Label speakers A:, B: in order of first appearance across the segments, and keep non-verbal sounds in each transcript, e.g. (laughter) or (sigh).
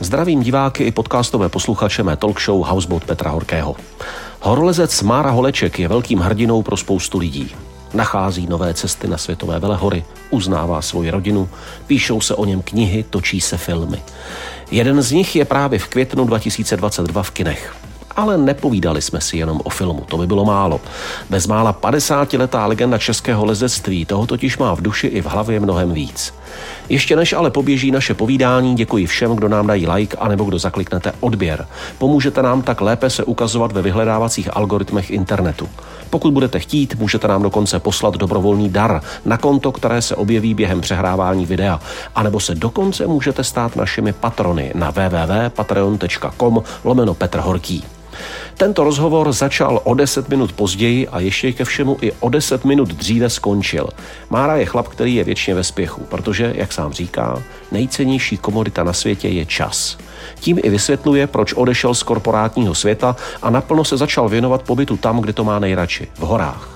A: Zdravím diváky i podcastové posluchače mé talk show Houseboat Petra Horkého. Horolezec Mára Holeček je velkým hrdinou pro spoustu lidí. Nachází nové cesty na světové velehory, uznává svoji rodinu, píšou se o něm knihy, točí se filmy. Jeden z nich je právě v květnu 2022 v kinech. Ale nepovídali jsme si jenom o filmu, to by bylo málo. Bezmála 50-letá legenda českého lezectví toho totiž má v duši i v hlavě mnohem víc. Ještě než ale poběží naše povídání, děkuji všem, kdo nám dají like a nebo kdo zakliknete odběr. Pomůžete nám tak lépe se ukazovat ve vyhledávacích algoritmech internetu. Pokud budete chtít, můžete nám dokonce poslat dobrovolný dar na konto, které se objeví během přehrávání videa. A nebo se dokonce můžete stát našimi patrony na www.patreon.com lomeno Petr Horký. Tento rozhovor začal o 10 minut později a ještě ke všemu i o 10 minut dříve skončil. Mára je chlap, který je věčně ve spěchu, protože, jak sám říká, nejcennější komodita na světě je čas. Tím i vysvětluje, proč odešel z korporátního světa a naplno se začal věnovat pobytu tam, kde to má nejradši, v horách.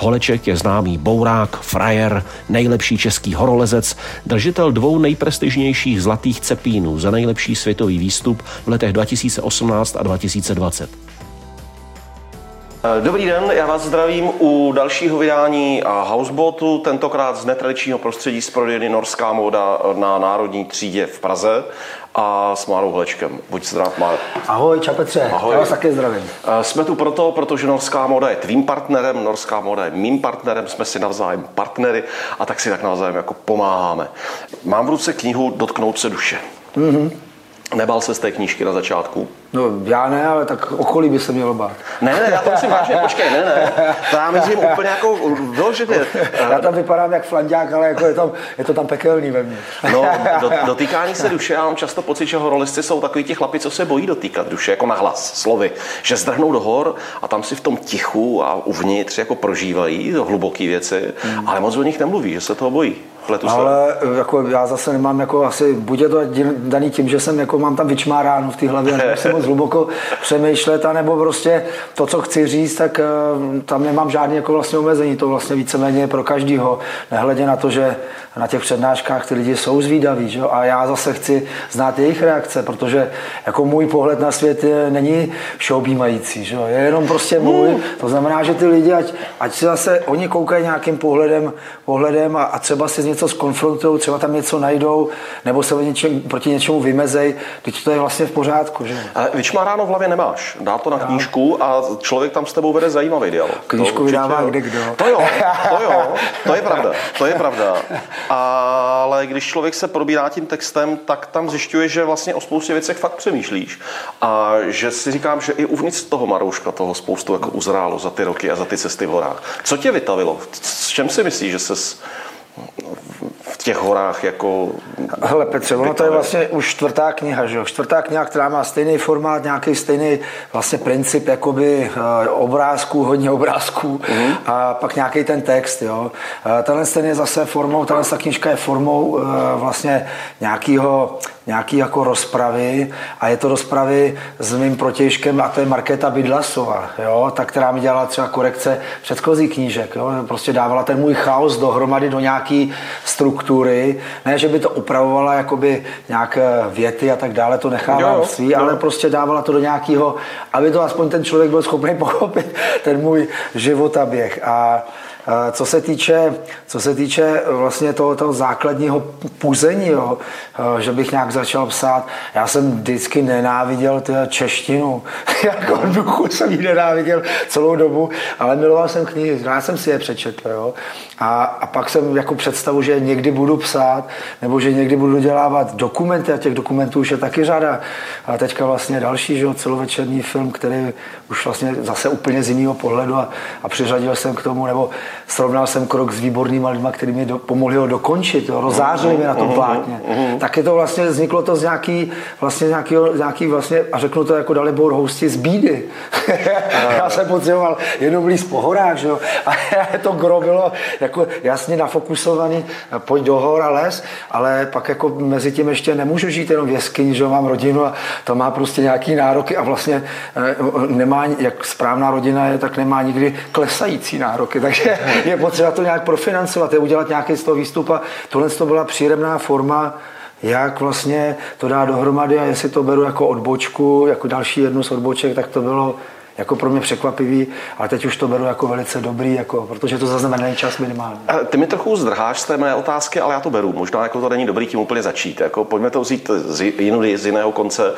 A: Holeček je známý bourák, frajer, nejlepší český horolezec, držitel dvou nejprestižnějších zlatých cepínů za nejlepší světový výstup v letech 2018 a 2020. Dobrý den, já vás zdravím u dalšího vydání Houseboatu, tentokrát z netradičního prostředí z prodejny Norská móda na Národní třídě v Praze a s Márou Hlečkem. Buď zdrav, Már.
B: Ahoj, čau Petře, Ahoj. já vás také zdravím.
A: Jsme tu proto, protože Norská móda je tvým partnerem, Norská móda je mým partnerem, jsme si navzájem partnery a tak si tak navzájem jako pomáháme. Mám v ruce knihu Dotknout se duše. Mm-hmm. Nebal se z té knížky na začátku?
B: No já ne, ale tak okolí by se mělo bát.
A: Ne, ne, já to myslím vážně, (laughs) počkej, ne, ne. To já myslím úplně jako vyloženě.
B: Já tam vypadám jak flandák, ale jako je, tam, je to tam pekelný ve mně.
A: No, do, (laughs) dotýkání se duše, já mám často pocit, že horolisti jsou takový ti chlapi, co se bojí dotýkat duše, jako na hlas, slovy. Že zdrhnou do hor a tam si v tom tichu a uvnitř jako prožívají hluboké věci, hmm. ale moc o nich nemluví, že se toho bojí.
B: Pletu ale jako já zase nemám jako asi, buď je to daný tím, že jsem jako mám tam vyčmáráno v té hlavě, jsem moc hluboko (laughs) přemýšlet, anebo prostě to, co chci říct, tak eh, tam nemám žádné jako vlastně omezení, to vlastně víceméně pro každýho, nehledě na to, že na těch přednáškách ty lidi jsou zvídaví, že? a já zase chci znát jejich reakce, protože jako můj pohled na svět je, není všeobjímající, že? je jenom prostě můj, to znamená, že ty lidi, ať, ať si zase oni koukají nějakým pohledem, pohledem a, a třeba si něco skonfrontují, třeba tam něco najdou, nebo se něčem, proti něčemu vymezej, teď to je vlastně v pořádku. Že?
A: Ale ráno v hlavě nemáš, dá to na knížku a člověk tam s tebou vede zajímavý dialog.
B: Knížku vydává kde kdo.
A: To jo, to jo, (laughs) to je pravda, to je pravda ale když člověk se probírá tím textem, tak tam zjišťuje, že vlastně o spoustě věcech fakt přemýšlíš. A že si říkám, že i uvnitř toho Marouška toho spoustu jako uzrálo za ty roky a za ty cesty v horách. Co tě vytavilo? S čem si myslíš, že ses v těch horách jako...
B: Hele Petře, ono to je vlastně už čtvrtá kniha, že jo? Čtvrtá kniha, která má stejný formát, nějaký stejný vlastně princip jakoby eh, obrázků, hodně obrázků mm-hmm. a pak nějaký ten text, jo? Eh, tenhle ten je zase formou, tenhle ta knižka je formou eh, vlastně nějakého nějaký jako rozpravy a je to rozpravy s mým protěžkem a to je Markéta Bydlasova, jo, ta, která mi dělala třeba korekce předchozí knížek, jo, prostě dávala ten můj chaos dohromady do nějaký struktury, ne, že by to upravovala jakoby nějaké věty a tak dále, to nechávám svý, jo. ale prostě dávala to do nějakého, aby to aspoň ten člověk byl schopný (laughs) pochopit ten můj život a běh a co se týče, co se týče vlastně toho, toho základního puzení, jo, že bych nějak začal psát, já jsem vždycky nenáviděl tu češtinu, (laughs) jako duchu jsem ji nenáviděl celou dobu, ale miloval jsem knihy, já jsem si je přečetl. Jo. A, a pak jsem jako představu, že někdy budu psát, nebo že někdy budu dělávat dokumenty a těch dokumentů už je taky řada. A teďka vlastně další že jo, celovečerní film, který už vlastně zase úplně z jiného pohledu a, a přiřadil jsem k tomu, nebo srovnal jsem krok s výbornými lidmi, kteří mi do, pomohli ho dokončit, jo, rozzářili mě na tom plátně. Tak je to vlastně, vzniklo to z nějaký, vlastně nějaký, nějaký vlastně, a řeknu to jako Dalibor Housti, z bídy. (laughs) Já jsem potřeboval jenom blíz po horách, že jo, a (laughs) to gro bylo jako jasně nafokusovaný, pojď do hor a les, ale pak jako mezi tím ještě nemůžu žít jenom v jeskyni, že jo, mám rodinu a to má prostě nějaký nároky a vlastně eh, nemá, jak správná rodina je, tak nemá nikdy klesající nároky, takže (laughs) je potřeba to nějak profinancovat, je udělat nějaký z toho výstup a tohle to byla příjemná forma jak vlastně to dá dohromady a jestli to beru jako odbočku, jako další jednu z odboček, tak to bylo jako pro mě překvapivý, ale teď už to beru jako velice dobrý, jako, protože to zaznamená čas minimálně.
A: Ty mi trochu zdrháš z té mé otázky, ale já to beru. Možná jako to není dobrý tím úplně začít. Jako, pojďme to vzít z, jiný, z jiného konce.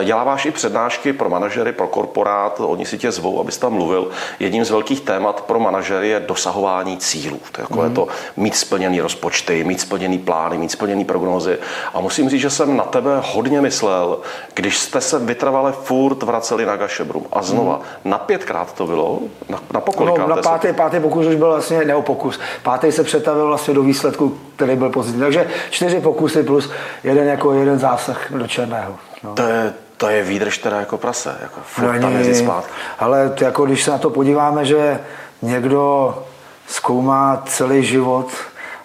A: Eh, děláváš i přednášky pro manažery, pro korporát, oni si tě zvou, abys tam mluvil. Jedním z velkých témat pro manažery je dosahování cílů. To je, jako mm. to mít splněný rozpočty, mít splněný plány, mít splněný prognózy. A musím říct, že jsem na tebe hodně myslel, když jste se vytrvale furt vraceli na Gašebrum. A znova znova. Na pětkrát to bylo? Na, na
B: pokolikrát? No, na pátý, pátý pokus už byl vlastně, nebo pokus, pátý se přetavil vlastně do výsledku, který byl pozitivní. Takže čtyři pokusy plus jeden jako jeden zásah do černého.
A: No. To je, to je výdrž teda jako prase, jako furt no, tam jezdit spát.
B: Ale jako když se na to podíváme, že někdo zkoumá celý život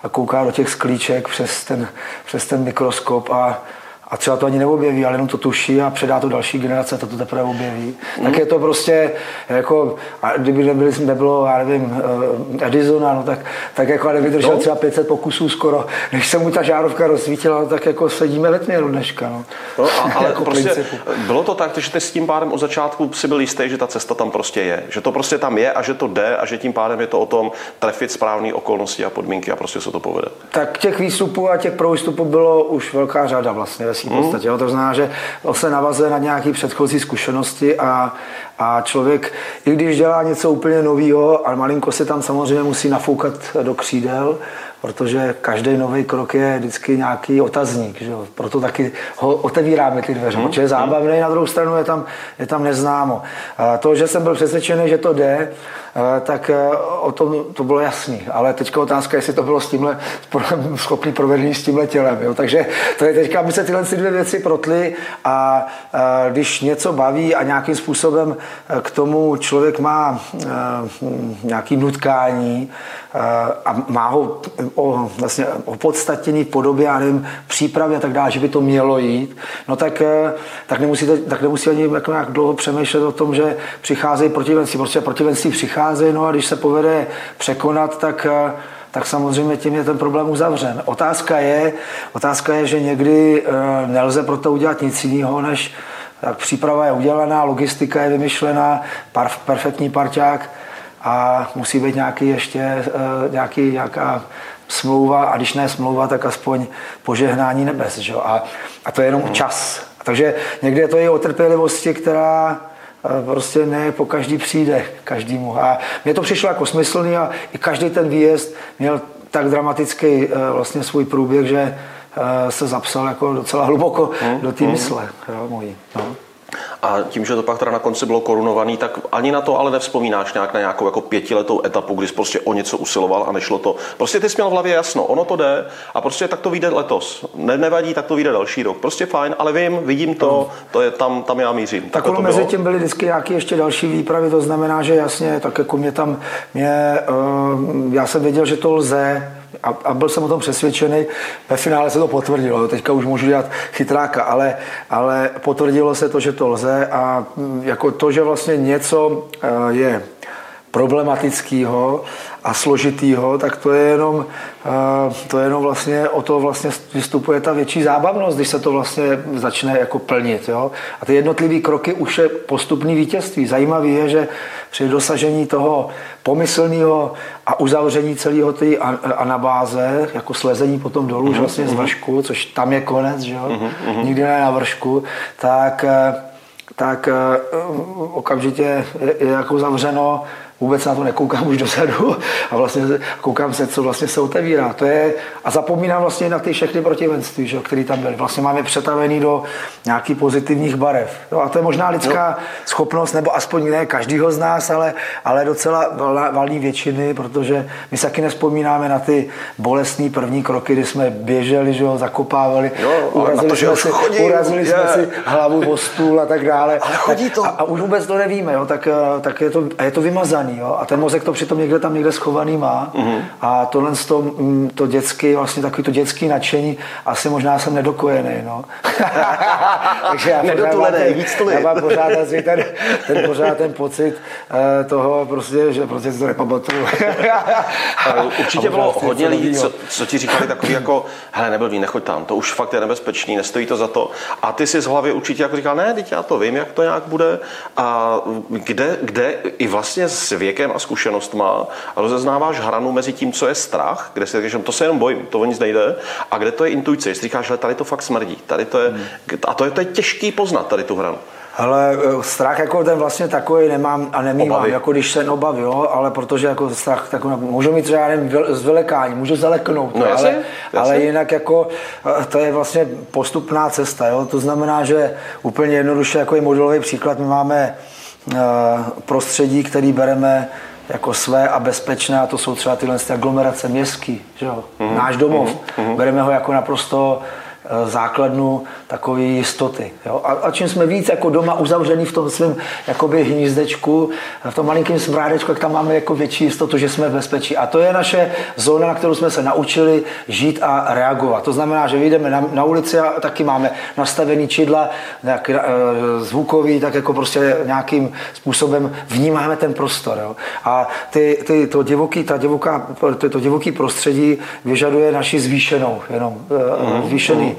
B: a kouká do těch sklíček přes ten, přes ten mikroskop a a třeba to ani neobjeví, ale jenom to tuší a předá to další generace, to to teprve objeví. Mm. Tak je to prostě jako, a kdyby nebyli, nebylo, já nevím, uh, Edisona, no tak, tak jako nevydržel no. třeba 500 pokusů skoro, než se mu ta žárovka rozsvítila, no tak jako sedíme ve tmě do dneška. No.
A: No, a, ale (laughs) jako prostě principu. bylo to tak, že ty s tím pádem od začátku si byl jistý, že ta cesta tam prostě je, že to prostě tam je a že to jde a že tím pádem je to o tom trefit správné okolnosti a podmínky a prostě se to povede.
B: Tak těch výstupů a těch prvostupů bylo už velká řada vlastně svým hmm. podstatě. Jo. To znamená, že to se navazuje na nějaké předchozí zkušenosti a, a člověk, i když dělá něco úplně nového, ale malinko se tam samozřejmě musí nafoukat do křídel, protože každý nový krok je vždycky nějaký otazník. Že jo? Proto taky ho otevíráme ty dveře, hmm. protože je zábavný, na druhou stranu je tam, je tam neznámo. A to, že jsem byl přesvědčený, že to jde, tak o tom to bylo jasný. Ale teďka otázka, jestli to bylo s tímhle (laughs) schopný provedení s tímhle tělem. Jo? Takže to je teďka, aby se tyhle dvě věci protly a, a když něco baví a nějakým způsobem k tomu člověk má nějaký nutkání a má ho o, vlastně opodstatněný podobě, já nevím, přípravy a tak dále, že by to mělo jít, no tak, eh, tak, nemusíte, tak nemusí ani jako nějak dlouho přemýšlet o tom, že přicházejí protivenci. Prostě protivenci přicházejí, no a když se povede překonat, tak eh, tak samozřejmě tím je ten problém uzavřen. Otázka je, otázka je že někdy eh, nelze pro to udělat nic jiného, než tak příprava je udělaná, logistika je vymyšlená, perfektní parťák a musí být nějaký ještě nějaký, nějaká smlouva, a když ne smlouva, tak aspoň požehnání nebes. Že? A, a to je jenom hmm. čas. Takže někdy je to i o trpělivosti, která eh, prostě ne po každý přijde každému. A mně to přišlo jako smyslný a i každý ten výjezd měl tak dramatický eh, vlastně svůj průběh, že eh, se zapsal jako docela hluboko hmm. do té hmm. mysle jo, mojí. No.
A: A tím, že to pak teda na konci bylo korunovaný, tak ani na to ale nevzpomínáš nějak na nějakou jako pětiletou etapu, kdy jsi prostě o něco usiloval a nešlo to. Prostě ty jsi měl v hlavě jasno, ono to jde a prostě tak to vyjde letos. Ne, nevadí, tak to vyjde další rok. Prostě fajn, ale vím, vidím to, to je tam, tam já mířím.
B: Tak ono mezi tím byly vždycky nějaké ještě další výpravy, to znamená, že jasně, tak jako mě tam, mě, uh, já jsem věděl, že to lze, a, a byl jsem o tom přesvědčený. Ve finále se to potvrdilo, teďka už můžu dělat chytráka, ale, ale potvrdilo se to, že to lze a mm, jako to, že vlastně něco eh, je problematického a složitýho, tak to je jenom, eh, to je jenom vlastně, o to vlastně vystupuje ta větší zábavnost, když se to vlastně začne jako plnit. Jo? A ty jednotlivé kroky už je postupný vítězství. Zajímavé je, že při dosažení toho pomyslného a uzavření celého té anabáze, jako slezení potom dolů, mm-hmm. vlastně z mhm. vršku, což tam je konec, že jo? Mm-hmm. nikdy ne na vršku, tak eh, tak okamžitě je, je jako zavřeno vůbec na to nekoukám už dozadu a vlastně koukám se, co vlastně se otevírá. To je, a zapomínám vlastně na ty všechny protivenství, že, které tam byly. Vlastně máme přetavený do nějakých pozitivních barev. No, a to je možná lidská no. schopnost, nebo aspoň ne každýho z nás, ale, ale docela valní většiny, protože my se taky nespomínáme na ty bolestní první kroky, kdy jsme běželi, že zakopávali,
A: jo,
B: urazili,
A: to,
B: jsme, si, urazili jsme si hlavu o stůl a tak dále.
A: Ale chodí to.
B: A, a už vůbec to nevíme, jo, tak, tak je, to, a je to vymazané vypsaný. Jo? A ten mozek to přitom někde tam někde schovaný má. Mm-hmm. A tohle to, mm, to dětský, vlastně takový to dětský nadšení, asi možná jsem nedokojený. No. (laughs)
A: Takže já pořád, mám, víc to
B: já mám pořád ten, ten, pořád ten pocit uh, toho, prostě, že prostě to nepamatuju. (laughs)
A: Určitě bylo hodně lidí, co, co, ti říkali takový jako, hele, nebyl ví, nechoď tam, to už fakt je nebezpečný, nestojí to za to. A ty si z hlavy určitě jako říkal, ne, teď já to vím, jak to nějak bude. A kde, kde i vlastně s věkem a zkušenostma rozeznáváš hranu mezi tím, co je strach, kde si říkáš, to se jenom bojím, to o nic nejde, a kde to je intuice, jestli říkáš, že tady to fakt smrdí, tady to je, hmm. a to je, to je těžký poznat tady tu hranu.
B: Ale eh, strach jako ten vlastně takový nemám a nemývám, obavy. jako když se obavy, jo, ale protože jako strach takový, můžu mít třeba nevím, z vylekání, můžu zaleknout,
A: no, jasně,
B: ale, jasně. ale jinak jako eh, to je vlastně postupná cesta, jo, to znamená, že úplně jednoduše jako je modelový příklad, my máme prostředí, který bereme jako své a bezpečné a to jsou třeba tyhle aglomerace městský, že jo? Mm-hmm. náš domov. Mm-hmm. Bereme ho jako naprosto Eh, základnu takové jistoty. Jo? A, a čím jsme víc jako doma uzavřený v tom svém jakoby hnízdečku, v tom malinkém smrádečku, tak tam máme jako větší jistotu, že jsme v bezpečí. A to je naše zóna, na kterou jsme se naučili žít a reagovat. To znamená, že vyjdeme na, na ulici a taky máme nastavený čidla, nějak, e, zvukový, tak jako prostě nějakým způsobem vnímáme ten prostor. Jo? A ty, ty, to, divoký, ta divoká, to, to divoký prostředí vyžaduje naši zvýšenou, jenom mm, zvýšený Eh,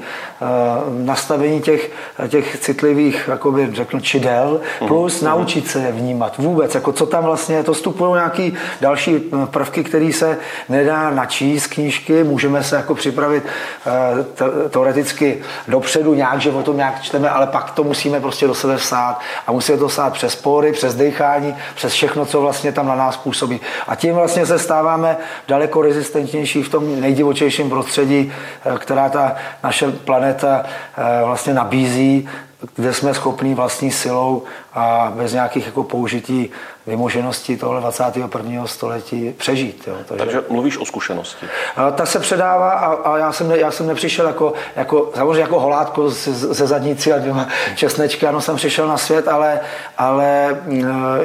B: nastavení těch, těch citlivých, jakoby řeknu, čidel, plus mm. naučit se je vnímat vůbec, jako co tam vlastně, to vstupují nějaký další eh, prvky, které se nedá načíst knížky, můžeme se jako připravit eh, teoreticky dopředu nějak, že o tom nějak čteme, ale pak to musíme prostě do sebe vsát a musíme to vsát přes pory, přes dechání, přes všechno, co vlastně tam na nás působí. A tím vlastně se stáváme daleko rezistentnější v tom nejdivočejším prostředí, která ta naše planeta eh, vlastně nabízí, kde jsme schopni vlastní silou a bez nějakých jako použití vymoženosti tohle 21. století přežít. Jo.
A: Takže, Takže mluvíš o zkušenosti.
B: A, ta se předává a, a já, jsem ne, já jsem nepřišel jako, jako samozřejmě jako holátko ze, zadnici a dvěma česnečky, ano, jsem přišel na svět, ale, ale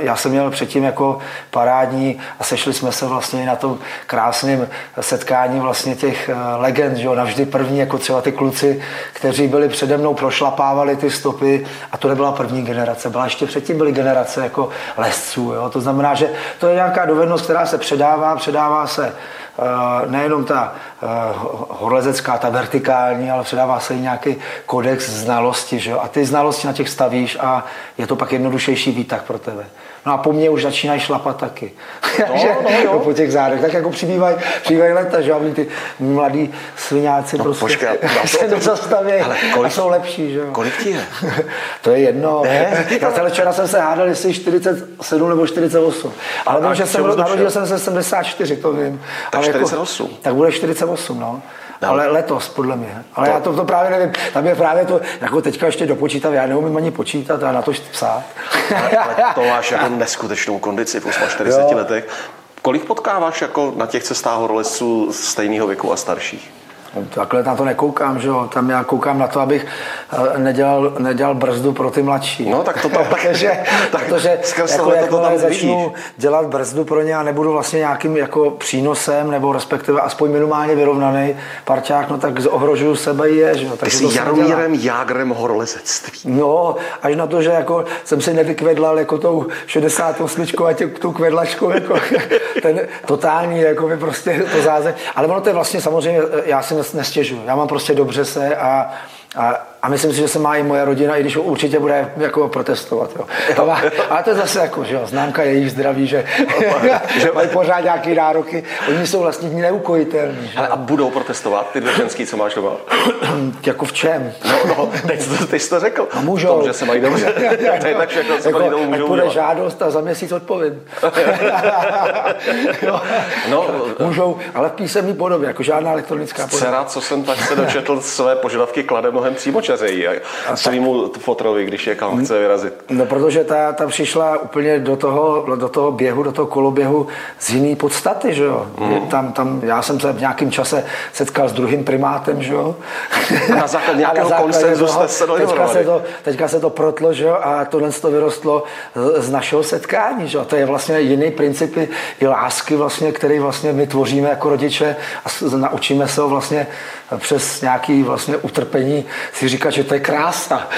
B: já jsem měl předtím jako parádní a sešli jsme se vlastně na tom krásném setkání vlastně těch eh, legend, že jo, navždy první, jako třeba ty kluci, kteří byli přede mnou, prošlapávali ty stopy a to nebyla první generace, byla ještě předtím byly generace jako lesců, Jo? To znamená, že to je nějaká dovednost, která se předává, předává se nejenom ta uh, horlezecká, ta vertikální, ale předává se i nějaký kodex znalosti. Že jo? A ty znalosti na těch stavíš a je to pak jednodušejší výtah pro tebe. No a po mně už začínají šlapat taky. No, (laughs) že, no, no. po těch zádech. Tak jako přibývají, přibývají leta, že aby ty mladí sviňáci no, prostě počkej, (laughs) se nezastaví a jsou lepší. Že?
A: Kolik ti je? (laughs)
B: to je jedno. Ne? Já tady včera jsem se hádal, jestli 47 nebo 48. Ale vím, že jsem narodil jsem se 74, to vím.
A: Tak 48.
B: Jako, tak bude 48, no. No. Ale letos, podle mě. Ale to... já to, to právě nevím. Tam je právě to, jako teďka ještě dopočítat, já neumím ani počítat a na to psát.
A: Ale, ale to (laughs) máš jako neskutečnou kondici v 48 jo. letech. Kolik potkáváš jako na těch cestách horolezců stejného věku a starších?
B: Takhle na to nekoukám, že jo. Tam já koukám na to, abych eh, nedělal, nedělal brzdu pro ty mladší.
A: No, tak to tam (laughs)
B: takže, (laughs)
A: tak
B: protože jako, to, to tam začnu vidíš. dělat brzdu pro ně a nebudu vlastně nějakým jako přínosem, nebo respektive aspoň minimálně vyrovnaný parťák, no tak ohrožuju sebe je, že jo.
A: Ty jsi Jaromírem Jágrem horolezectví.
B: No, až na to, že jako jsem si nevykvedlal jako tou 68 a tě, tou kvedlačkou, jako (laughs) ten totální, jako by prostě to záze. Ale ono to je vlastně samozřejmě, já si nestěžuju. Já mám prostě dobře se a, a a myslím si, že se má i moje rodina, i když určitě bude jako protestovat. Jo. jo, má, ale to je zase jako, že jo, známka jejich zdraví, že, (laughs) že mají pořád nějaké nároky. Oni jsou vlastně neukojitelní.
A: Ale a budou protestovat ty dvě ženský, co máš doma? (clears throat)
B: jako v čem?
A: No, no teď, to, teď jsi to řekl.
B: No, můžou. Tom,
A: že se mají dobře. (laughs) to je tak všechno, co jako, domů můžou
B: bude žádost a za měsíc odpovím. (laughs) no, můžou, ale v písemné podobě, jako žádná elektronická podoba.
A: Dcera, co jsem tak se dočetl, své požadavky klade mnohem přímo dveře a svýmu fotrovi, když je kam chce vyrazit?
B: No, protože ta, ta přišla úplně do toho, do toho běhu, do toho koloběhu z jiný podstaty, že jo. Mm. Tam, tam, já jsem se v nějakém čase setkal s druhým primátem, že jo.
A: A na základě (laughs) nějakého konsenzu jste se
B: teďka se, to, teďka se to protlo, že jo, a tohle to vyrostlo z našeho setkání, že jo. To je vlastně jiný principy i lásky vlastně, který vlastně my tvoříme jako rodiče a naučíme se ho vlastně přes nějaký vlastně utrpení si říkat, že to je krása.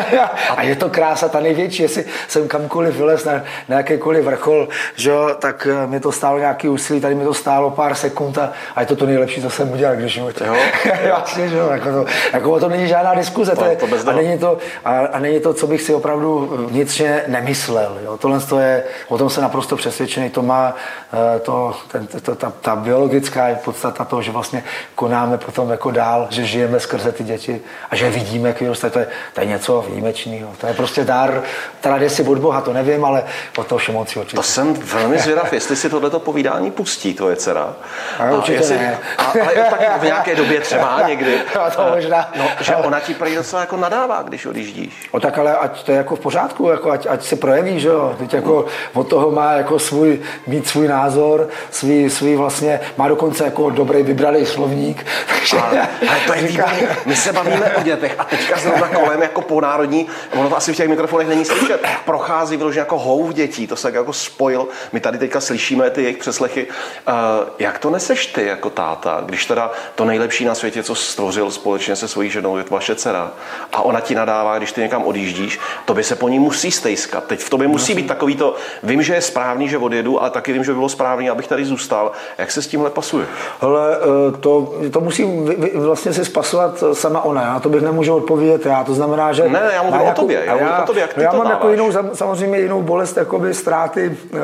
B: (laughs) a je to krása ta největší, jestli jsem kamkoliv vylez na, na jakýkoliv vrchol, že jo, tak eh, mi to stálo nějaký úsilí, tady mi to stálo pár sekund a, a je to to nejlepší, co jsem udělal v životě. Jo? (laughs) vlastně, že jako to, jako to není žádná diskuze, to, to, je, to a, není to, a, a, není to, co bych si opravdu vnitřně nemyslel. Jo? Tohle to je, o tom jsem naprosto přesvědčený, to má eh, to, ten, to, ta, ta biologická podstata toho, že vlastně konáme potom jako dál, že žijeme skrze ty děti a že vidíme, jak vyrůstají. To je, to je něco výjimečného. To je prostě dar, tradici od Boha, to nevím, ale od toho všemoci určitě.
A: To jsem velmi zvědav, jestli si tohleto povídání pustí tvoje dcera.
B: A, určitě jestli, ne.
A: A, ale tak v nějaké době třeba (laughs) někdy.
B: A to možná.
A: No, že ona ti prý docela jako nadává, když odjíždíš.
B: O tak ale ať to je jako v pořádku, jako ať, ať se projeví, že jo. Teď jako od toho má jako svůj, mít svůj názor, svý, svý vlastně, má dokonce jako dobrý vybraný slovník.
A: Takže, ale, ale to je (laughs) výborný. My se bavíme o dětech a teďka zrovna kolem jako po národní, ono to asi v těch mikrofonech není slyšet, prochází vyloženě jako houv dětí, to se jako spojil. My tady teďka slyšíme ty jejich přeslechy. Uh, jak to neseš ty jako táta, když teda to nejlepší na světě, co stvořil společně se svojí ženou, je vaše dcera a ona ti nadává, když ty někam odjíždíš, to by se po ní musí stejskat. Teď v tobě musí být takový to, vím, že je správný, že odjedu, ale taky vím, že by bylo správný, abych tady zůstal. Jak se s tímhle pasuje?
B: Hele, eh, to, to musí vlastně si spasovat sama ona. Já to bych nemůžu odpovědět já. To znamená, že...
A: Ne, já mluvím o tobě. Já, já, o tobě, jak ty
B: já
A: to
B: mám
A: dáváš.
B: jako jinou, samozřejmě jinou bolest, jakoby ztráty eh,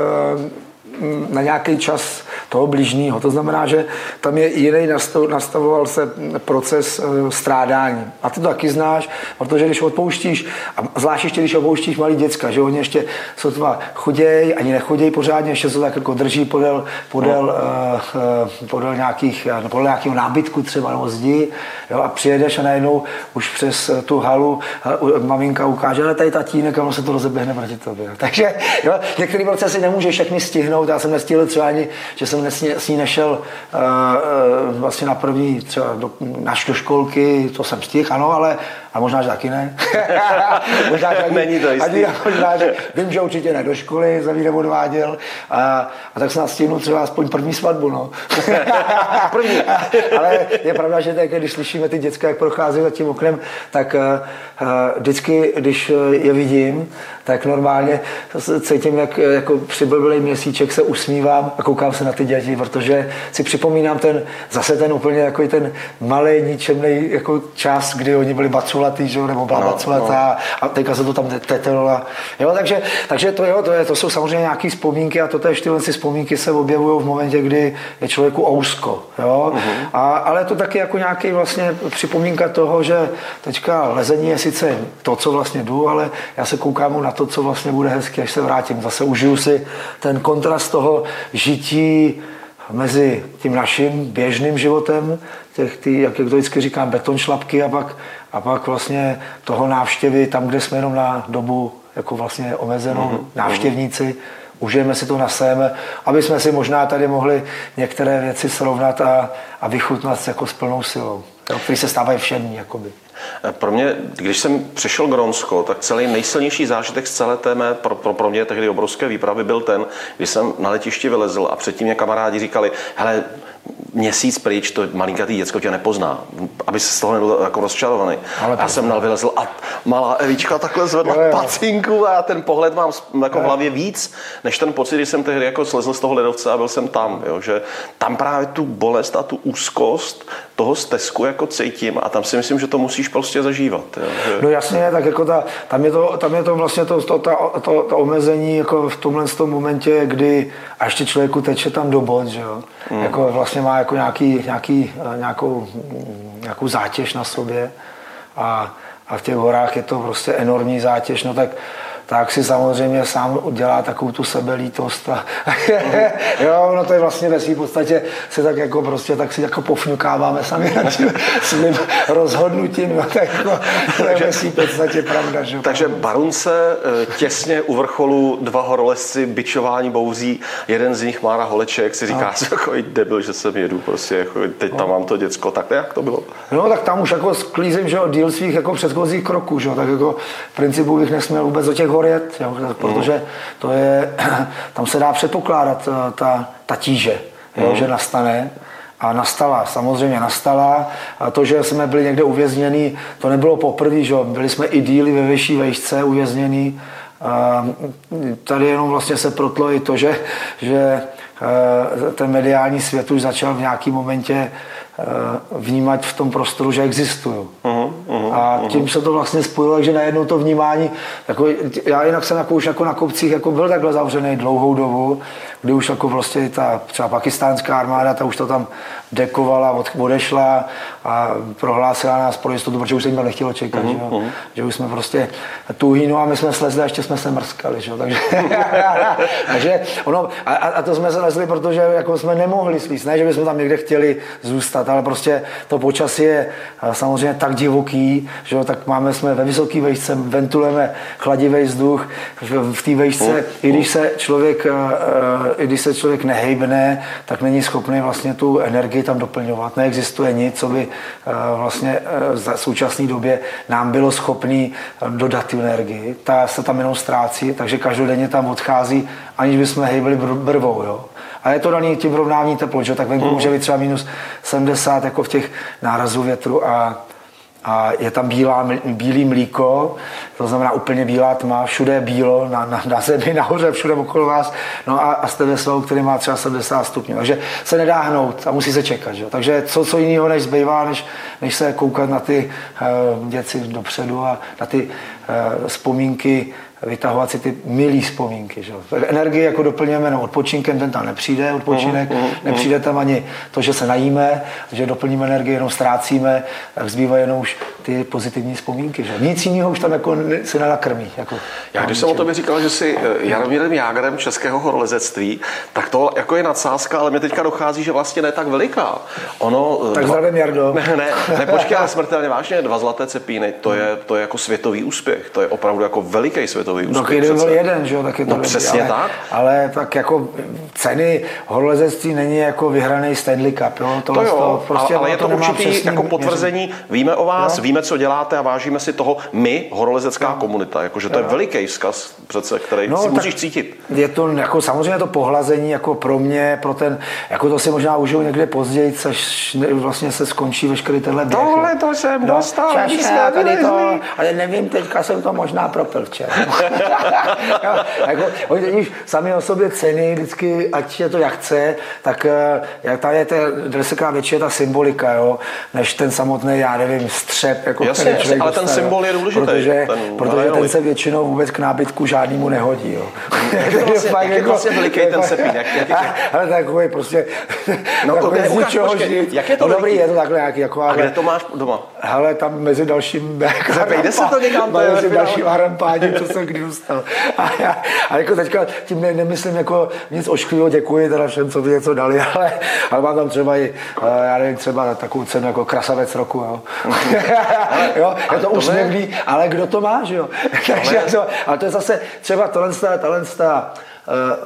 B: na nějaký čas toho blížního. To znamená, že tam je jiný, nastavoval se proces eh, strádání. A ty to taky znáš, protože když odpouštíš, a zvlášť ještě když opouštíš malý děcka, že oni ještě sotva chuděj, ani nechuděj pořádně, ještě se tak jako drží podél, podél, no. uh, podél, nějakých, podél nějakého nábytku třeba nebo zdi, jo, a přijedeš a najednou už přes tu halu maminka ukáže, ale tady tatínek a ono se to rozeběhne proti tobě. (laughs) Takže jo, některý procesy nemůžeš všechny stihnout, já jsem nestihl třeba ani, že jsem s ní nešel uh, uh, vlastně na první třeba do, naš do školky, to jsem stihl, ano, ale a možná, že taky ne. (laughs)
A: možná, že ani, Není to jistý. Ani,
B: možná, že vím, že určitě ne do školy, ji neodváděl. A, a tak jsem stihnul třeba aspoň první svatbu. No. (laughs) první. (laughs) Ale je pravda, že tak, když slyšíme ty děcka, jak prochází za tím oknem, tak uh, vždycky, když je vidím, tak normálně cítím, jak jako přiblblý měsíček se usmívám a koukám se na ty děti, protože si připomínám ten, zase ten úplně jako ten malý, ničemný jako čas, kdy oni byli baculatý, že, nebo byla no, no. a teďka se to tam tetelo. Jo, takže, takže to, jo, to, je, to jsou samozřejmě nějaké vzpomínky a to tež tyhle vzpomínky se objevují v momentě, kdy je člověku ousko. Jo? Uh-huh. A, ale to taky jako nějaký vlastně připomínka toho, že teďka lezení je sice to, co vlastně jdu, ale já se koukám na to, co vlastně bude hezky, až se vrátím. Zase užiju si ten kontrast toho žití mezi tím naším běžným životem, těch, ty, jak, to vždycky říkám, beton šlapky a pak, a pak vlastně toho návštěvy tam, kde jsme jenom na dobu jako vlastně omezenou mm-hmm. návštěvníci, užijeme si to na sebe, aby jsme si možná tady mohli některé věci srovnat a, a vychutnat jako s plnou silou, který se stávají všemi. Jakoby.
A: Pro mě, když jsem přišel Gronsko, tak celý nejsilnější zážitek z celé té mé, pro, pro, pro mě tehdy obrovské výpravy byl ten, když jsem na letišti vylezl a předtím mě kamarádi říkali, hele, měsíc pryč to malinkatý děcko tě nepozná, aby se z toho nebyl jako rozčarovaný. Ale já jsem vylezl a malá Evička takhle zvedla jo, jo. pacinku a ten pohled mám jako v hlavě víc, než ten pocit, když jsem tehdy jako slezl z toho ledovce a byl jsem tam. Jo, že tam právě tu bolest a tu úzkost toho stezku jako cítím a tam si myslím, že to musíš prostě zažívat. Jo, že...
B: No jasně, tak jako ta, tam, je to, tam je to vlastně to, to, to, to, to omezení jako v tomhle tom momentě, kdy a ještě člověku teče tam do bod, že jo. Mm. Jako vlastně má jako nějaký, nějaký, eh, nějakou, nějakou zátěž na sobě a, a v těch horách je to prostě enormní zátěž, no tak tak si samozřejmě sám udělá takovou tu sebelítost. A (laughs) jo, no to je vlastně ve svým podstatě se tak jako prostě tak si jako pofňukáváme sami nad tím (laughs) svým rozhodnutím. No, tak jako, to je ve podstatě pravda. Že?
A: Takže Barunce eh, těsně u vrcholu dva horolezci, bičování bouří, jeden z nich Mára Holeček si říká, no. jako debil, že jsem jedu, prostě jako, teď tam mám to děcko, tak jak to bylo?
B: No tak tam už jako sklízím, že díl svých jako předchozích kroků, že tak jako v principu bych nesměl vůbec do těch hor jet, jo, protože to je, (clears throat) tam se dá předpokládat eh, ta, ta tíže, jo, mm. že nastane. A nastala, samozřejmě nastala. A to, že jsme byli někde uvězněni, to nebylo poprvé, že byli jsme i díly ve vyšší vejšce uvězněni. A tady jenom vlastně se protlo i to, že, (laughs) že eh, ten mediální svět už začal v nějakém momentě Eh, vnímat v tom prostoru, že existuju. Uh-huh, uh-huh, a tím se to vlastně spojilo, že najednou to vnímání, jako, já jinak jsem jako už jako na kopcích jako byl takhle zavřený dlouhou dobu, kdy už jako vlastně ta třeba pakistánská armáda, ta už to tam dekovala, odešla a prohlásila nás pro jistotu, protože už se jim nechtělo čekat, uh-huh, že, uh-huh. že už jsme prostě tuhý, no a my jsme slezli a ještě jsme se mrskali, že? takže, (laughs) takže ono, a, a, to jsme slezli, protože jako jsme nemohli slíst, ne, že bychom tam někde chtěli zůstat, ale prostě to počasí je samozřejmě tak divoký, že tak máme, jsme ve vysoké vejšce, ventilujeme chladivý vzduch v, v té vejšce, uh-huh. i když se člověk, i když se člověk nehejbne, tak není schopný vlastně tu energii tam doplňovat. Neexistuje nic, co by eh, vlastně eh, v současné době nám bylo schopný eh, dodat tu energii. Ta se tam jenom ztrácí, takže každodenně tam odchází, aniž bychom hejbili brvou. Jo. A je to daný tím rovnání teplot, že tak venku může být třeba minus 70 jako v těch nárazů větru a a je tam bílá, bílý mlíko, to znamená úplně bílá tma, všude je bílo, na, na, na zemi, (laughs) nahoře, všude okolo vás, no a, a jste ve svahu, který má třeba 70 stupňů, takže se nedá hnout a musí se čekat, že? takže co, co jiného než zbývá, než, než se koukat na ty uh, věci dopředu a na ty uh, vzpomínky vytahovat si ty milý vzpomínky. Že? Tak energii jako doplňujeme no, odpočinkem, ten tam nepřijde, odpočinek, uh-huh, uh-huh. nepřijde tam ani to, že se najíme, že doplníme energii, jenom ztrácíme, tak zbývají jenom už ty pozitivní vzpomínky. Že? Nic jiného už tam jako se nenakrmí. Jako,
A: Já když jsem o tobě říkal, že jsi eh, Jaromírem Jágrem českého horolezectví, tak to jako je nadsázka, ale mě teďka dochází, že vlastně ne tak veliká. Ono,
B: eh, tak zdravím, Jardo.
A: Ne, ne, ne (laughs) počkej, ale smrtelně vážně, dva zlaté cepíny, to je, to je jako světový úspěch, to je opravdu jako veliký světový
B: úspěch. No, kdyby byl jeden, že jo, tak je to
A: no, přesně
B: ale,
A: tak.
B: Ale tak jako ceny horolezectví není jako vyhraný Stanley Cup, jo.
A: To, to jo, to prostě, ale, ale je to, to určitý jako potvrzení, měření. víme o vás, jo? víme, co děláte a vážíme si toho my, horolezecká jo. komunita, jakože to jo. je veliký vzkaz přece, který no, si musíš cítit.
B: Je to jako samozřejmě to pohlazení jako pro mě, pro ten, jako to si možná užiju někde později, až vlastně se skončí veškerý tenhle
A: běh. Tohle to jsem no, dostal,
B: tady to, ale nevím, teďka jsem to možná propil včera. (laughs) jako, oni teď sami o sobě ceny vždycky, ať je to jak chce, tak eh, jak tady je ta desekrát větší ta symbolika, jo, než ten samotný, já nevím, střep. Jako
A: jasně, jasně, ale ten symbol je důležitý.
B: Protože ten, protože ten se většinou vůbec k nábytku žádnému nehodí. Jo. (laughs)
A: jak je vlastně, jak je jako- vlastně veliký ten (laughs) sepín? Jak, jak, jak,
B: ale takový prostě no, takový
A: z ničeho počkej, Jak je to
B: no, dobrý, je to takhle nějaký. Jako,
A: a kde to máš doma?
B: Hele, tam mezi dalším...
A: Zepejde se to někam.
B: Mezi dalším harampáním, co jsem kdy dostal. A, já, a jako teďka tím ne, nemyslím jako nic ošklivého, děkuji teda všem, co mi něco dali, (laughs) ale, ale mám tam třeba i, eh, já nevím, třeba takovou cenu jako krasavec roku, jo. (laughs) jo je to úsměvný, ale kdo to má, že jo. (laughs) Takže to, ale to je zase třeba tohle, tohle, uh,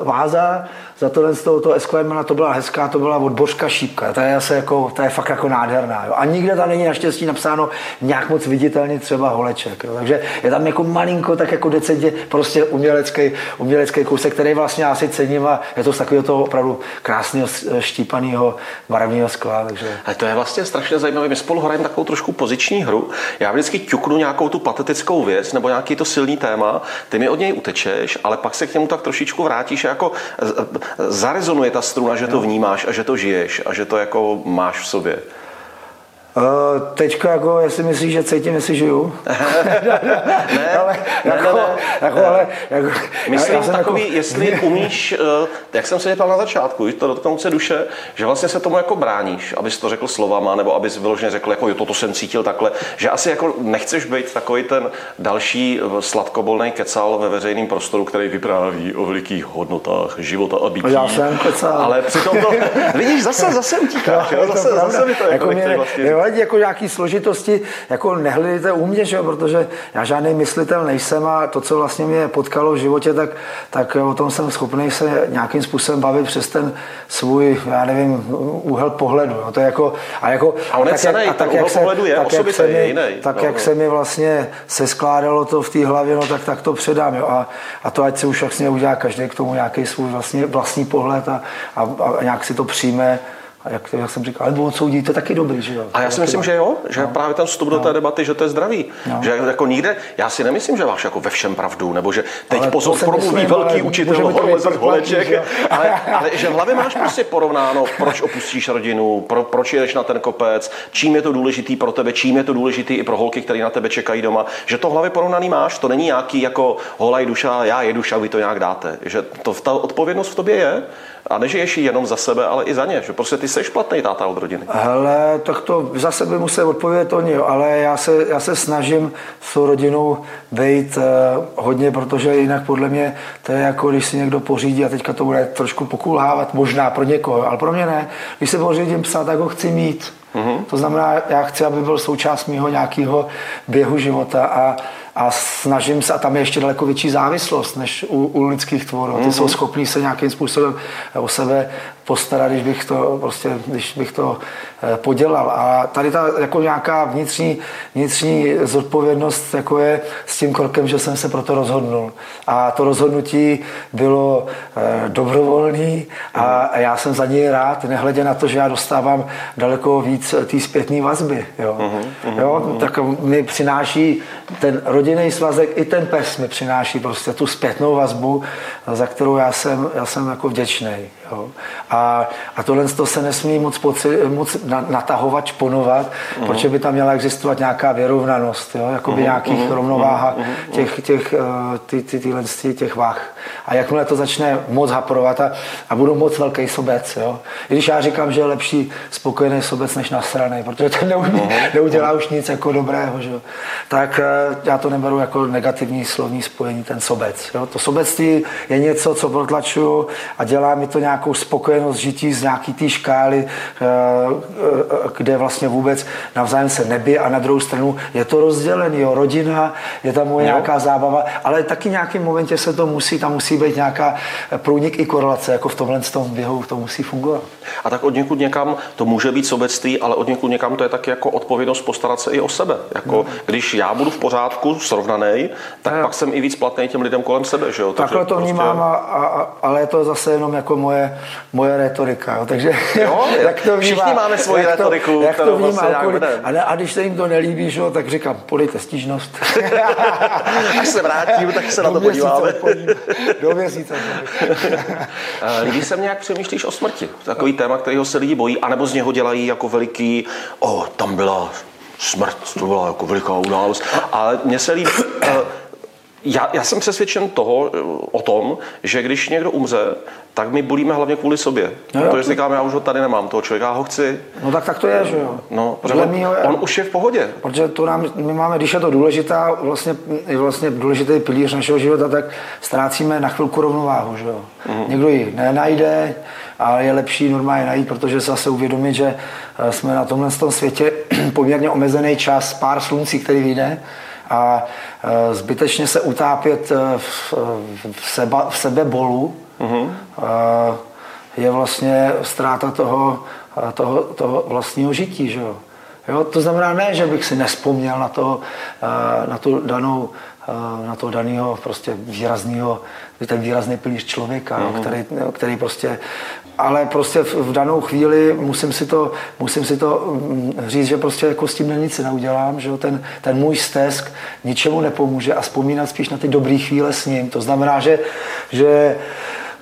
B: váza, za tohle z toho, toho Esquimana to byla hezká, to byla od Božka šípka. Ta je, asi jako, ta je fakt jako nádherná. Jo. A nikde tam není naštěstí napsáno nějak moc viditelně třeba holeček. Jo. Takže je tam jako malinko, tak jako decentně prostě umělecký, umělecký kousek, který vlastně asi cením a je to z takového toho opravdu krásného štípaného barevného skla. Takže...
A: Ale to je vlastně strašně zajímavé. My spolu hrajeme takovou trošku poziční hru. Já vždycky ťuknu nějakou tu patetickou věc nebo nějaký to silný téma, ty mi od něj utečeš, ale pak se k němu tak trošičku vrátíš a jako zarezonuje ta struna, že to vnímáš a že to žiješ a že to jako máš v sobě.
B: Uh, teďka jako, jestli myslíš, že cítím, jestli žiju. (laughs)
A: ne, (laughs) ale, ne, jako, ne, ne, jako, ale, jako, Myslím já, já takový, jako... jestli (laughs) umíš, uh, jak jsem se ptal na začátku, to dotknout se duše, že vlastně se tomu jako bráníš, abys to řekl slovama, nebo abys vyloženě řekl, jako jo, toto jsem cítil takhle, že asi jako nechceš být takový ten další sladkobolný kecal ve veřejném prostoru, který vypráví o velikých hodnotách života a bytí.
B: Já jsem kecal.
A: Ale přitom to, vidíš, zase, zase utíkáš, jo, zase, zase mi to jako, jako mě, vlastně
B: nevadí jako nějaký složitosti, jako nehledejte u mě, že? protože já žádný myslitel nejsem a to, co vlastně mě potkalo v životě, tak, tak o tom jsem schopný se nějakým způsobem bavit přes ten svůj, já nevím, úhel pohledu. Jo. To je jako,
A: a, jako, a, on tak, cenej, jak, a tak, jak se, je tak, jak se mi, jiný.
B: tak no, jak no. se mi vlastně se skládalo to v té hlavě, no, tak, tak to předám. Jo. A, a to ať si už vlastně udělá každý k tomu nějaký svůj vlastně vlastní pohled a, a, a nějak si to přijme a jak, jak jsem říkal, ale odsoudí, to je taky dobrý, že jo?
A: A já si myslím, že jo, že no. právě ten vstup no. do té debaty, že to je zdravý. No. Že jako nikde, já si nemyslím, že máš jako ve všem pravdu, nebo že teď ale pozor promluví velký učitel Holezr Holeček, ale, ale, že v hlavě máš prostě porovnáno, proč opustíš rodinu, pro, proč jedeš na ten kopec, čím je to důležitý pro tebe, čím je to důležitý i pro holky, které na tebe čekají doma, že to v hlavě porovnaný máš, to není nějaký jako holaj duša, já jedu a vy to nějak dáte, že to, ta odpovědnost v tobě je a nežiješ jenom za sebe, ale i za ně, že prostě ty seš platný táta od rodiny.
B: Hele, tak to za sebe musí odpovědět oni, ale já se, já se snažím s tou rodinou být eh, hodně, protože jinak podle mě to je jako, když si někdo pořídí a teďka to bude trošku pokulhávat, možná pro někoho, ale pro mě ne. Když se pořídím psa, tak ho chci mít. Mm-hmm. To znamená, já chci, aby byl součást mého nějakého běhu života a a snažím se, a tam je ještě daleko větší závislost než u, u lidských tvorů. Ty mm-hmm. jsou schopní se nějakým způsobem o sebe postarat, když bych to, prostě, když bych to eh, podělal. A tady ta jako nějaká vnitřní, vnitřní zodpovědnost jako je s tím krokem, že jsem se pro to rozhodnul. A to rozhodnutí bylo eh, dobrovolný a já jsem za něj rád, nehledě na to, že já dostávám daleko víc té zpětné vazby. Jo. Mm-hmm. Jo? Tak mi přináší ten rodinný svazek, i ten pes mi přináší prostě tu zpětnou vazbu, za kterou já jsem, já jsem jako vděčný. Jo. A, a tohle to se nesmí moc, poci, moc natahovat, šponovat, uh-huh. protože by tam měla existovat nějaká vyrovnanost, jo, jakoby uh-huh. nějakých uh-huh. rovnováha uh-huh. těch, těch, ty, ty, tyhle, těch váh. A jakmile to začne moc haprovat a, a budu moc velký sobec, jo. I když já říkám, že je lepší spokojený sobec než nasraný, protože ten neumí, uh-huh. neudělá už nic jako dobrého, že? tak eh, já to neberu jako negativní slovní spojení, ten sobec. Jo. To sobectví je něco, co protlačuju a dělá mi to nějak nějakou spokojenost žití z nějaký té škály, eh, eh, kde vlastně vůbec navzájem se nebije a na druhou stranu je to rozdělený, jo, rodina, je tam moje nějaká zábava, ale taky nějakým momentě se to musí, tam musí být nějaká průnik i korelace, jako v tomhle tom běhu to musí fungovat.
A: A tak od někud někam to může být sobectví, ale od někud někam to je taky jako odpovědnost postarat se i o sebe. Jako, no. Když já budu v pořádku, srovnaný, tak no. pak jsem i víc platný těm lidem kolem sebe. Že jo?
B: Takhle to prostě... vnímám, a, a, ale je to zase jenom jako moje moje, retorika. Jo. Takže
A: jo, (laughs) jak to vnímá, všichni máme svoji jak retoriku.
B: To, jak to vnímá vlastně okolí, a, ne, a, když se jim to nelíbí, že, tak říkám, podejte stížnost. (laughs)
A: Až se vrátím, tak se na to podíváme.
B: Do měsíce. (laughs)
A: Líbí se mě, jak přemýšlíš o smrti. Takový téma, kterého se lidi bojí, anebo z něho dělají jako veliký, o, tam byla smrt, to byla jako veliká událost. Ale mně se líbí, eh, já, já jsem přesvědčen toho, o tom, že když někdo umře, tak my bolíme hlavně kvůli sobě. No, Protože si říkáme, já už ho tady nemám, toho člověka, já ho chci.
B: No tak tak to je, že jo.
A: No, protože on, je, on už je v pohodě.
B: Protože to nám, my máme, když je to důležitá, vlastně, je vlastně důležitý pilíř našeho života, tak ztrácíme na chvilku rovnováhu, že jo. Mm-hmm. Někdo ji nenajde, ale je lepší normálně najít, protože se zase uvědomit, že eh, jsme na tomhle světě (clears throat) poměrně omezený čas, pár sluncí, který vyjde, a e, zbytečně se utápět e, v, v, seba, v sebebolu mm-hmm. je vlastně ztráta toho, toho, toho vlastního žití. Že jo? Jo, to znamená ne, že bych si nespomněl na, to, na tu danou na toho daného prostě výrazného, ten výrazný pilíř člověka, mm-hmm. který, který prostě ale prostě v, v danou chvíli musím si to, musím si to mm, říct, že prostě jako s tím nic neudělám, že ten, ten můj stesk ničemu nepomůže a vzpomínat spíš na ty dobré chvíle s ním. To znamená, že, že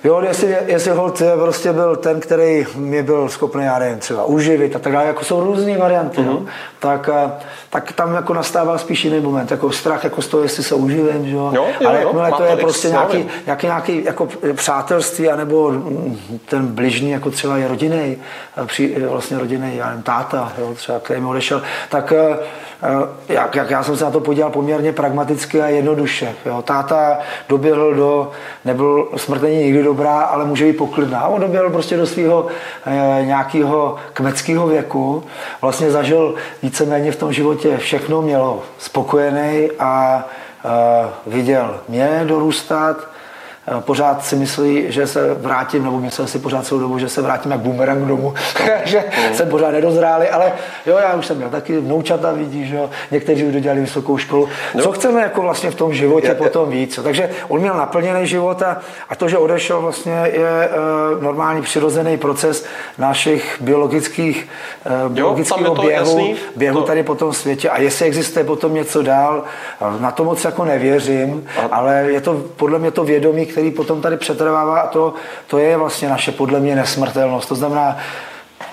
B: Jo, jestli, jestli hold prostě byl ten, který mě byl schopný, já nevím, třeba uživit a tak dále, jako jsou různé varianty, mm-hmm. no, tak, eh, tak tam jako nastává spíš jiný moment, jako strach jako z toho, jestli se uživím, že jo?
A: Jo, jo,
B: ale
A: jo,
B: jakmile to je prostě nějaký, nějaký, nějaký jako přátelství, anebo mm, ten bližní, jako třeba je rodinný, při, vlastně rodinný, já nevím, táta, jo, třeba, který mi odešel, tak eh, eh, jak, jak já jsem se na to podíval poměrně pragmaticky a jednoduše. Jo. Táta doběhl do, nebyl smrt není nikdy dobrá, ale může být poklidná. On doběhl prostě do svého e, nějakého kmeckého věku, vlastně zažil víceméně v tom životě všechno, mělo spokojený a e, viděl mě dorůstat, pořád si myslí, že se vrátím, nebo myslel si pořád celou dobu, že se vrátím jak bumerang domů, (laughs) že jsem pořád nedozráli, ale jo, já už jsem měl taky vnoučata, vidíš, jo, někteří už dodělali vysokou školu. Co chceme jako vlastně v tom životě potom víc? Takže on měl naplněný život a, a to, že odešel vlastně je uh, normální přirozený proces našich biologických, uh, biologického
A: to
B: běhu,
A: jasný.
B: běhu
A: To-
B: tady po tom světě a jestli existuje potom něco dál, na to moc jako nevěřím, ale je to podle mě to vědomí, který potom tady přetrvává a to, to je vlastně naše podle mě nesmrtelnost. To znamená,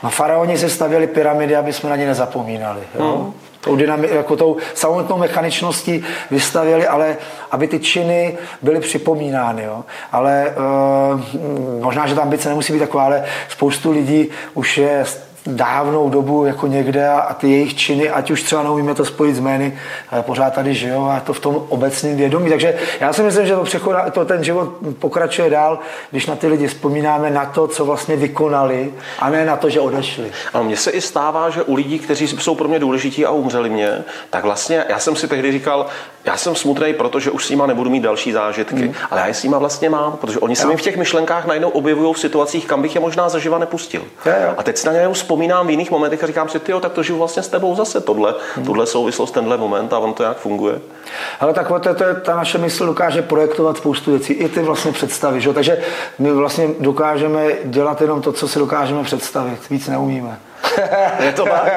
B: no, faraoni si stavěli pyramidy, aby jsme na ně nezapomínali. Jo?
A: Hmm.
B: Tou, dynami, jako tou samotnou mechaničností vystavěli, ale aby ty činy byly připomínány. Jo? Ale uh, možná, že ta ambice nemusí být taková, ale spoustu lidí už je dávnou dobu jako někde a, a ty jejich činy, ať už třeba neumíme to spojit s jmény, pořád tady žijou a to v tom obecném vědomí. Takže já si myslím, že to, přechod, to ten život pokračuje dál, když na ty lidi vzpomínáme na to, co vlastně vykonali a ne na to, že odešli.
A: Ano, mně se i stává, že u lidí, kteří jsou pro mě důležití a umřeli mě, tak vlastně já jsem si tehdy říkal, já jsem smutný, protože už s nima nebudu mít další zážitky, mm. ale já je s nima vlastně mám, protože oni se mi v těch myšlenkách najednou objevují v situacích, kam bych je možná zaživa nepustil.
B: Jo, jo.
A: A teď si na ně vzpomínám v jiných momentech a říkám si, ty tak to žiju vlastně s tebou zase tohle,
B: Hmm.
A: tuhle souvislost, tenhle moment a on to jak funguje.
B: Ale tak to, to ta naše mysl dokáže projektovat spoustu věcí, i ty vlastně představy. Že? jo? Takže my vlastně dokážeme dělat jenom to, co si dokážeme představit. Víc neumíme.
A: Je (laughs) to tak?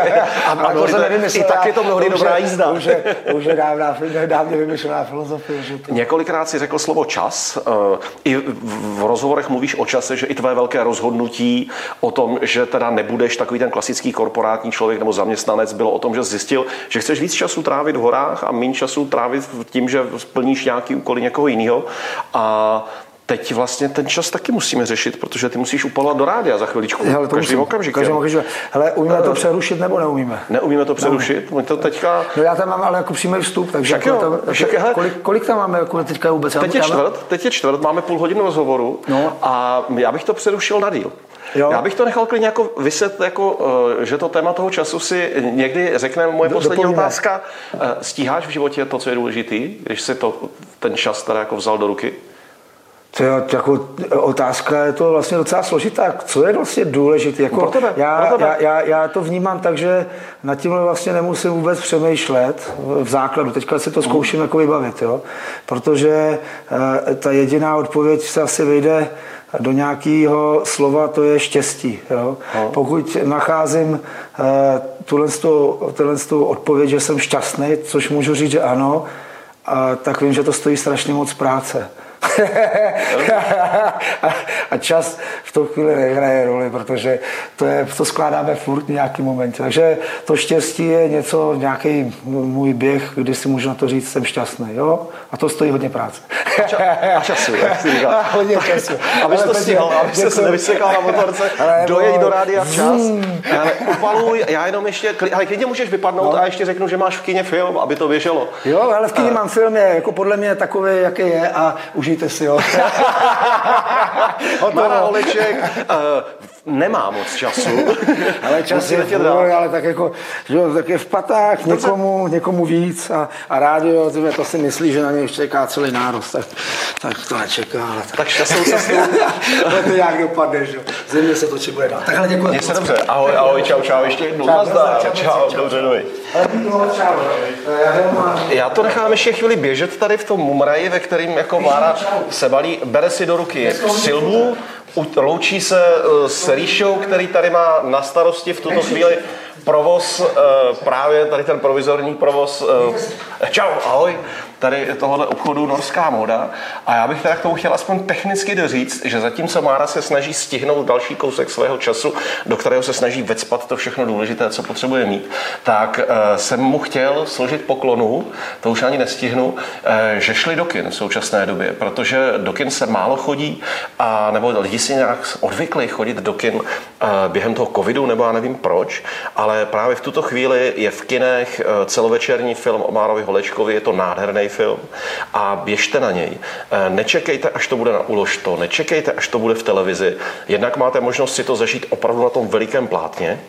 A: A, a
B: to nevymyslel
A: I tak je to mnohdy dobrá jízda.
B: Už je, už je dávná, dávně vymyšlená filozofie. Že to...
A: Několikrát si řekl slovo čas. Eh, I v rozhovorech mluvíš o čase, že i tvé velké rozhodnutí o tom, že teda nebudeš takový ten klasický korporátní člověk nebo zaměstnanec, bylo o tom, že zjistil, že chceš víc času trávit v horách a méně času trávit tím, že splníš nějaký úkoly někoho jiného. A teď vlastně ten čas taky musíme řešit, protože ty musíš upalovat do rádia za chviličku.
B: Hele, to
A: každém
B: musím-
A: okamžiku.
B: každém okamžiku. Hele, umíme to přerušit nebo neumíme?
A: Neumíme to přerušit? My to teďka...
B: No já tam mám ale jako přímý vstup, takže jako
A: jo,
B: tam,
A: však hele-
B: kolik, kolik, tam máme jako teďka vůbec?
A: Teď je čtvrt, teď je čtvrt, máme půl hodinu rozhovoru
B: No.
A: a já bych to přerušil na díl.
B: Jo.
A: Já bych to nechal klidně jako vyset, jako, eh, že to téma toho času si někdy řekne moje
B: Do-
A: poslední
B: dopovíme.
A: otázka. Eh, Stíháš v životě to, co je důležitý, když si to, ten čas teda jako vzal do ruky?
B: To je jako otázka, je to vlastně docela složitá. Co je vlastně důležité? Jako
A: Pro tebe,
B: já,
A: pro tebe.
B: Já, já, já, to vnímám tak, že nad tímhle vlastně nemusím vůbec přemýšlet v základu. Teďka si to zkouším jako vybavit, jo? protože eh, ta jediná odpověď se asi vyjde do nějakého slova, to je štěstí. Jo? Pokud nacházím eh, tuhle, tu, tuhle tu odpověď, že jsem šťastný, což můžu říct, že ano, a, tak vím, že to stojí strašně moc práce. (laughs) a, čas v tu chvíli nehraje roli, protože to, je, to skládáme furt v nějaký momentě. Takže to štěstí je něco, nějaký můj běh, kdy si můžu na to říct, jsem šťastný. Jo? A to stojí hodně práce.
A: A času, jak jsi říkal. (laughs)
B: A hodně času. (laughs) Ale
A: to stihl, aby se
B: děkuji.
A: nevysekal na motorce, (laughs) dojeď
B: no,
A: do rádia včas. Ale upaluj, já jenom ještě, ale klidně můžeš vypadnout a ještě řeknu, že máš v kině film, aby to běželo.
B: Jo, ale v kyně mám film, je jako podle mě takový, jaký je a užijte si ho.
A: Mara Holeček uh, nemá moc času. (laughs)
B: Ale čas je furt,
A: dál.
B: ale tak jako, že jo, tak je v patách někomu, někomu víc a, a rádio, tyhle, to si myslí, že na něj čeká celý národ, tak, tak to nečeká, ale tak.
A: Tak šťastnou cestu. (laughs)
B: ale to nějak dopadne, že jo. Země se točí bude dál. Takhle děkuji.
A: Měj se dobře. Ahoj, ahoj, čau, čau, ještě jednou.
B: Čau,
A: Nazdar.
B: čau, čau,
A: Čau,
B: čau.
A: dobře, doj.
B: No. Já
A: to nechám ještě chvíli běžet tady v tom mumraji, ve kterým jako Mára se balí, bere si do ruky silbu, loučí se eh, s Ríšou, který tady má na starosti v tuto chvíli provoz, eh, právě tady ten provizorní provoz. eh, Čau, ahoj. Tady tohohle obchodu Norská moda a já bych teda k tomu chtěl aspoň technicky doříct, že zatímco Mára se snaží stihnout další kousek svého času, do kterého se snaží vecpat to všechno důležité, co potřebuje mít, tak uh, jsem mu chtěl složit poklonu, to už ani nestihnu, uh, že šli do kin v současné době, protože do kin se málo chodí, a, nebo lidi si nějak odvykli chodit do kin uh, během toho covidu, nebo já nevím proč, ale právě v tuto chvíli je v kinech celovečerní film o Márovi Holečkovi, je to nádherný film a běžte na něj. Uh, nečekejte, až to bude na uložto, nečekejte, až to bude v televizi. Jednak máte možnost si to zažít opravdu na tom velikém plátně,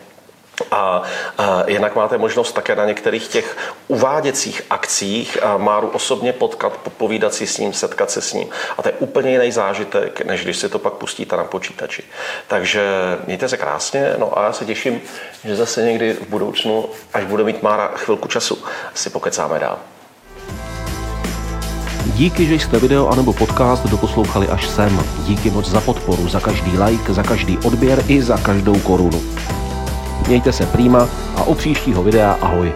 A: a, a jinak máte možnost také na některých těch uváděcích akcích Máru osobně potkat, povídat si s ním, setkat se s ním. A to je úplně jiný zážitek, než když si to pak pustíte na počítači. Takže mějte se krásně, no a já se těším, že zase někdy v budoucnu, až bude mít Mára chvilku času, si pokecáme dál.
C: Díky, že jste video anebo podcast doposlouchali až sem. Díky moc za podporu, za každý like, za každý odběr i za každou korunu. Mějte se prýma a u příštího videa ahoj.